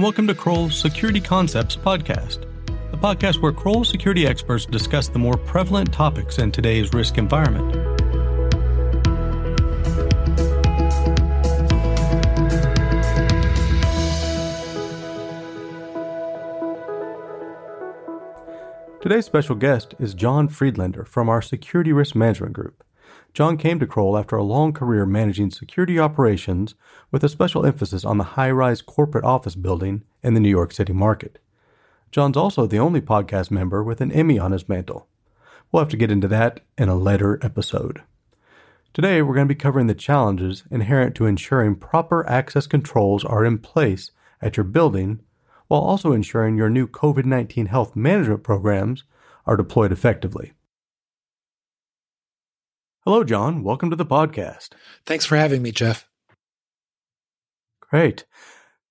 and welcome to Kroll's Security Concepts podcast, the podcast where Kroll security experts discuss the more prevalent topics in today's risk environment. Today's special guest is John Friedlander from our Security Risk Management Group. John came to Kroll after a long career managing security operations with a special emphasis on the high rise corporate office building in the New York City market. John's also the only podcast member with an Emmy on his mantle. We'll have to get into that in a later episode. Today, we're going to be covering the challenges inherent to ensuring proper access controls are in place at your building while also ensuring your new COVID 19 health management programs are deployed effectively. Hello, John. Welcome to the podcast. Thanks for having me, Jeff. Great.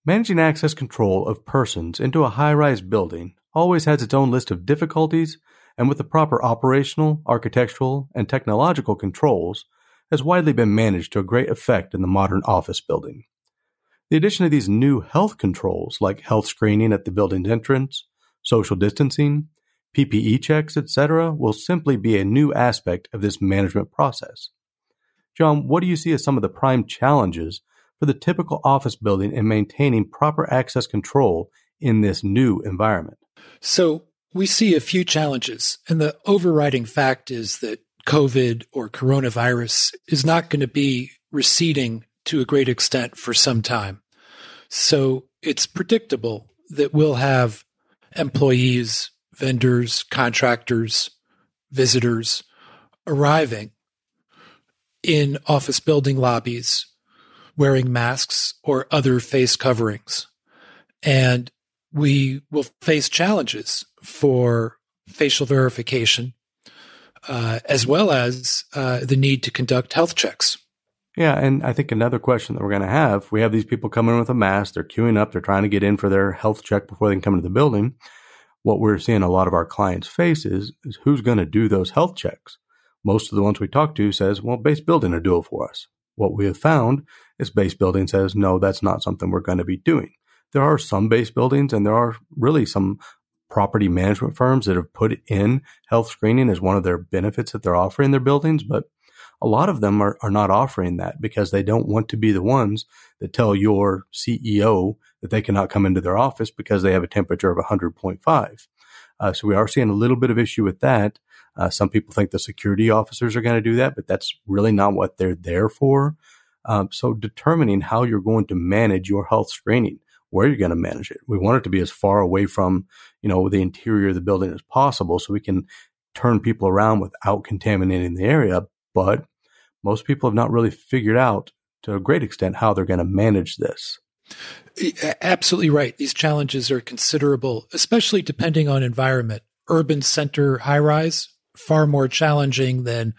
Managing access control of persons into a high rise building always has its own list of difficulties, and with the proper operational, architectural, and technological controls, has widely been managed to a great effect in the modern office building. The addition of these new health controls, like health screening at the building's entrance, social distancing, PPE checks, etc., will simply be a new aspect of this management process. John, what do you see as some of the prime challenges for the typical office building in maintaining proper access control in this new environment? So, we see a few challenges, and the overriding fact is that COVID or coronavirus is not going to be receding to a great extent for some time. So, it's predictable that we'll have employees vendors, contractors, visitors arriving in office building lobbies wearing masks or other face coverings. And we will face challenges for facial verification, uh, as well as uh, the need to conduct health checks. Yeah, and I think another question that we're going to have we have these people coming in with a mask, they're queuing up, they're trying to get in for their health check before they can come into the building what we're seeing a lot of our clients face is, is who's going to do those health checks. Most of the ones we talk to says, well, base building will do it for us. What we have found is base building says, no, that's not something we're going to be doing. There are some base buildings and there are really some property management firms that have put in health screening as one of their benefits that they're offering their buildings, but a lot of them are, are not offering that because they don't want to be the ones that tell your CEO that they cannot come into their office because they have a temperature of 100.5. Uh, so we are seeing a little bit of issue with that. Uh, some people think the security officers are going to do that, but that's really not what they're there for. Um, so determining how you're going to manage your health screening, where you're going to manage it. We want it to be as far away from, you know, the interior of the building as possible so we can turn people around without contaminating the area. But most people have not really figured out to a great extent how they're going to manage this. Absolutely right. These challenges are considerable, especially depending on environment. Urban center high rise, far more challenging than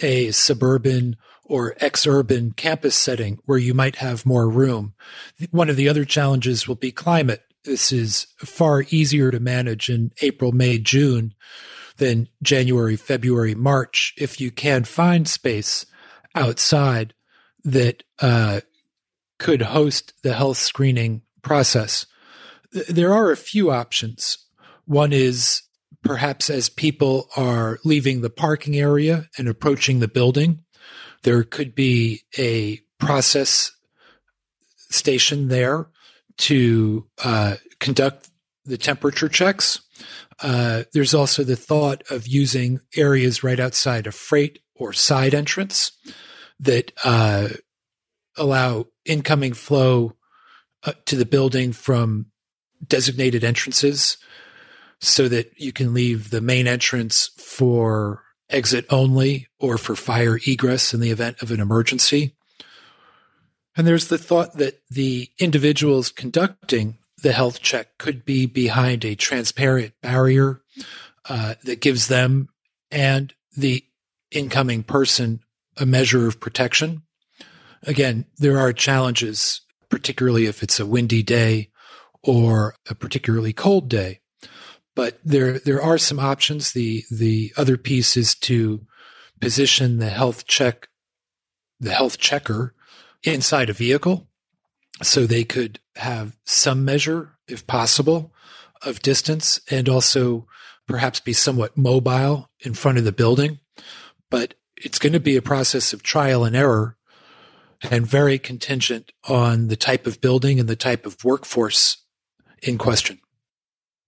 a suburban or ex-urban campus setting where you might have more room. One of the other challenges will be climate. This is far easier to manage in April, May, June than January, February, March if you can find space outside that uh, could host the health screening process. There are a few options. One is perhaps as people are leaving the parking area and approaching the building, there could be a process station there to uh, conduct the temperature checks. Uh, there's also the thought of using areas right outside a freight or side entrance that uh, allow incoming flow uh, to the building from designated entrances so that you can leave the main entrance for exit only or for fire egress in the event of an emergency. And there's the thought that the individuals conducting the health check could be behind a transparent barrier uh, that gives them and the incoming person a measure of protection. Again, there are challenges, particularly if it's a windy day or a particularly cold day. But there, there are some options. The, the other piece is to position the health check, the health checker inside a vehicle so they could have some measure, if possible, of distance and also perhaps be somewhat mobile in front of the building. But it's going to be a process of trial and error and very contingent on the type of building and the type of workforce in question.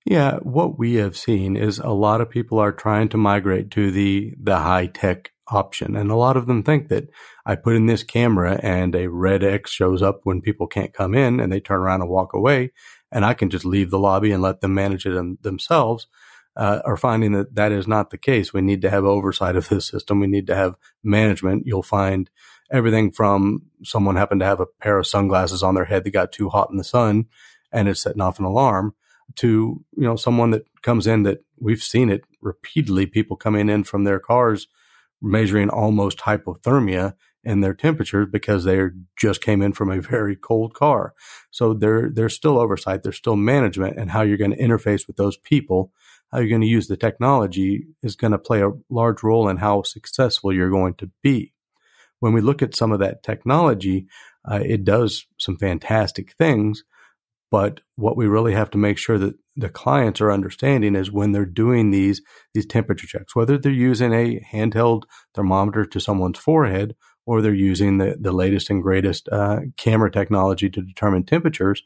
Yeah, what we have seen is a lot of people are trying to migrate to the the high tech option, and a lot of them think that I put in this camera and a red X shows up when people can't come in, and they turn around and walk away, and I can just leave the lobby and let them manage it themselves. Uh, are finding that that is not the case. We need to have oversight of this system. We need to have management. You'll find everything from someone happened to have a pair of sunglasses on their head that got too hot in the sun and it's setting off an alarm to, you know, someone that comes in that we've seen it repeatedly, people coming in from their cars measuring almost hypothermia in their temperatures because they just came in from a very cold car. So there, there's still oversight, there's still management and how you're going to interface with those people, how you're going to use the technology is going to play a large role in how successful you're going to be. When we look at some of that technology, uh, it does some fantastic things, but what we really have to make sure that the clients are understanding is when they're doing these these temperature checks, whether they're using a handheld thermometer to someone's forehead or they're using the, the latest and greatest uh, camera technology to determine temperatures,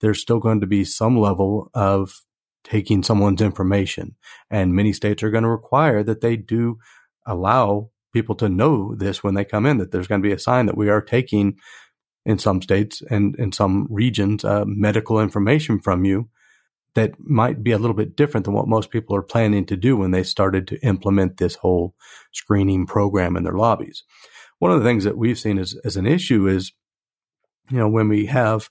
there's still going to be some level of taking someone's information. And many states are going to require that they do allow people to know this when they come in, that there's going to be a sign that we are taking in some states and in some regions uh, medical information from you that might be a little bit different than what most people are planning to do when they started to implement this whole screening program in their lobbies. One of the things that we've seen as, as an issue is, you know, when we have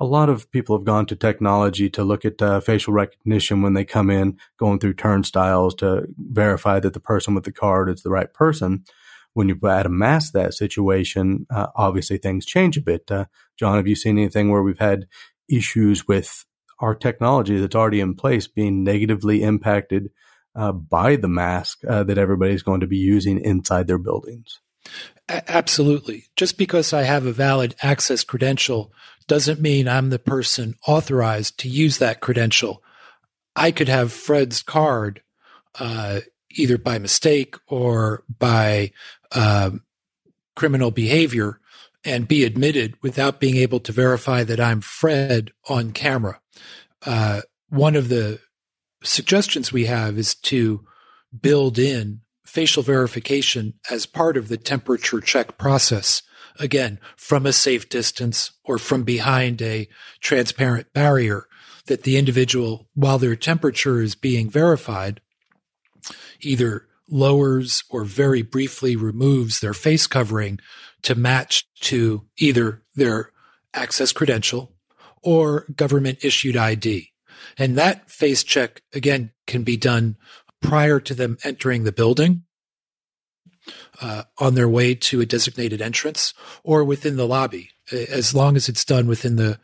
a lot of people have gone to technology to look at uh, facial recognition when they come in, going through turnstiles to verify that the person with the card is the right person when you add a mask that situation, uh, obviously things change a bit. Uh, John, have you seen anything where we've had issues with our technology that's already in place being negatively impacted uh, by the mask uh, that everybody's going to be using inside their buildings? A- absolutely. Just because I have a valid access credential doesn't mean I'm the person authorized to use that credential. I could have Fred's card uh, either by mistake or by um, criminal behavior and be admitted without being able to verify that I'm Fred on camera. Uh, one of the suggestions we have is to build in facial verification as part of the temperature check process. Again, from a safe distance or from behind a transparent barrier that the individual, while their temperature is being verified, either lowers or very briefly removes their face covering to match to either their access credential or government issued ID. And that face check, again, can be done prior to them entering the building. Uh, on their way to a designated entrance or within the lobby, as long as it's done within the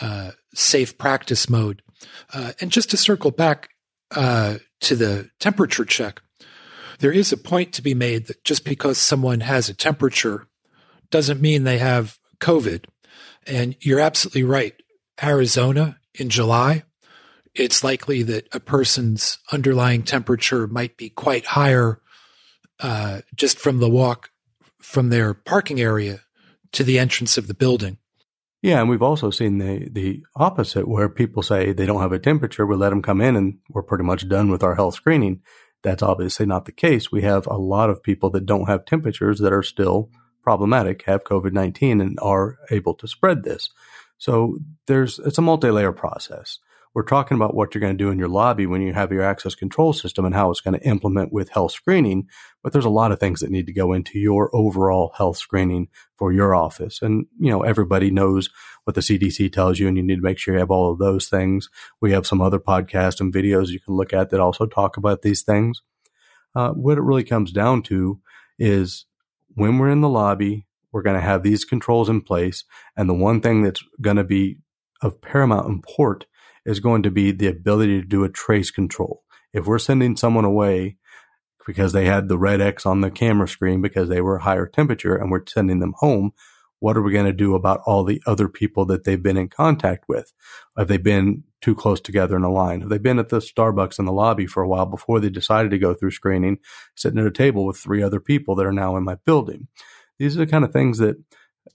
uh, safe practice mode. Uh, and just to circle back uh, to the temperature check, there is a point to be made that just because someone has a temperature doesn't mean they have COVID. And you're absolutely right. Arizona in July, it's likely that a person's underlying temperature might be quite higher uh, just from the walk from their parking area to the entrance of the building. Yeah, and we've also seen the the opposite, where people say they don't have a temperature, we let them come in, and we're pretty much done with our health screening. That's obviously not the case. We have a lot of people that don't have temperatures that are still problematic, have COVID 19, and are able to spread this. So there's it's a multi-layer process. We're talking about what you're going to do in your lobby when you have your access control system and how it's going to implement with health screening. But there's a lot of things that need to go into your overall health screening for your office. And, you know, everybody knows what the CDC tells you and you need to make sure you have all of those things. We have some other podcasts and videos you can look at that also talk about these things. Uh, what it really comes down to is when we're in the lobby, we're going to have these controls in place. And the one thing that's going to be of paramount import is going to be the ability to do a trace control. If we're sending someone away because they had the red X on the camera screen because they were higher temperature and we're sending them home, what are we going to do about all the other people that they've been in contact with? Have they been too close together in a line? Have they been at the Starbucks in the lobby for a while before they decided to go through screening, sitting at a table with three other people that are now in my building? These are the kind of things that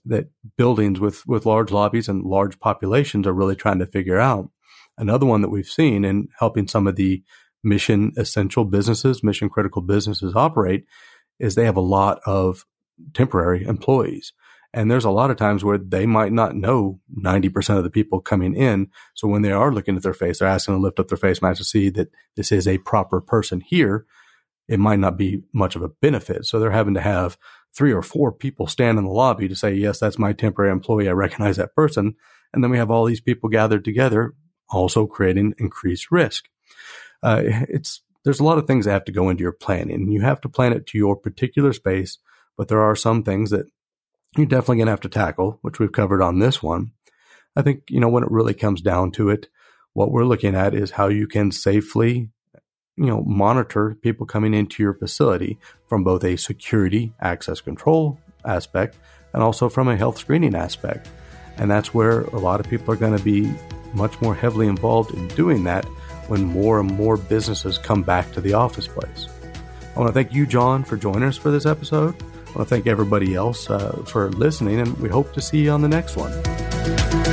that buildings with with large lobbies and large populations are really trying to figure out. Another one that we've seen in helping some of the mission essential businesses, mission critical businesses operate is they have a lot of temporary employees. And there's a lot of times where they might not know 90% of the people coming in. So when they are looking at their face, they're asking to lift up their face mask to see that this is a proper person here. It might not be much of a benefit. So they're having to have three or four people stand in the lobby to say, yes, that's my temporary employee. I recognize that person. And then we have all these people gathered together, also creating increased risk. Uh, it's, there's a lot of things that have to go into your planning. You have to plan it to your particular space, but there are some things that you're definitely going to have to tackle, which we've covered on this one. I think, you know, when it really comes down to it, what we're looking at is how you can safely, you know, monitor people coming into your facility from both a security access control aspect and also from a health screening aspect. And that's where a lot of people are going to be much more heavily involved in doing that when more and more businesses come back to the office place. I want to thank you, John, for joining us for this episode. I want to thank everybody else uh, for listening, and we hope to see you on the next one.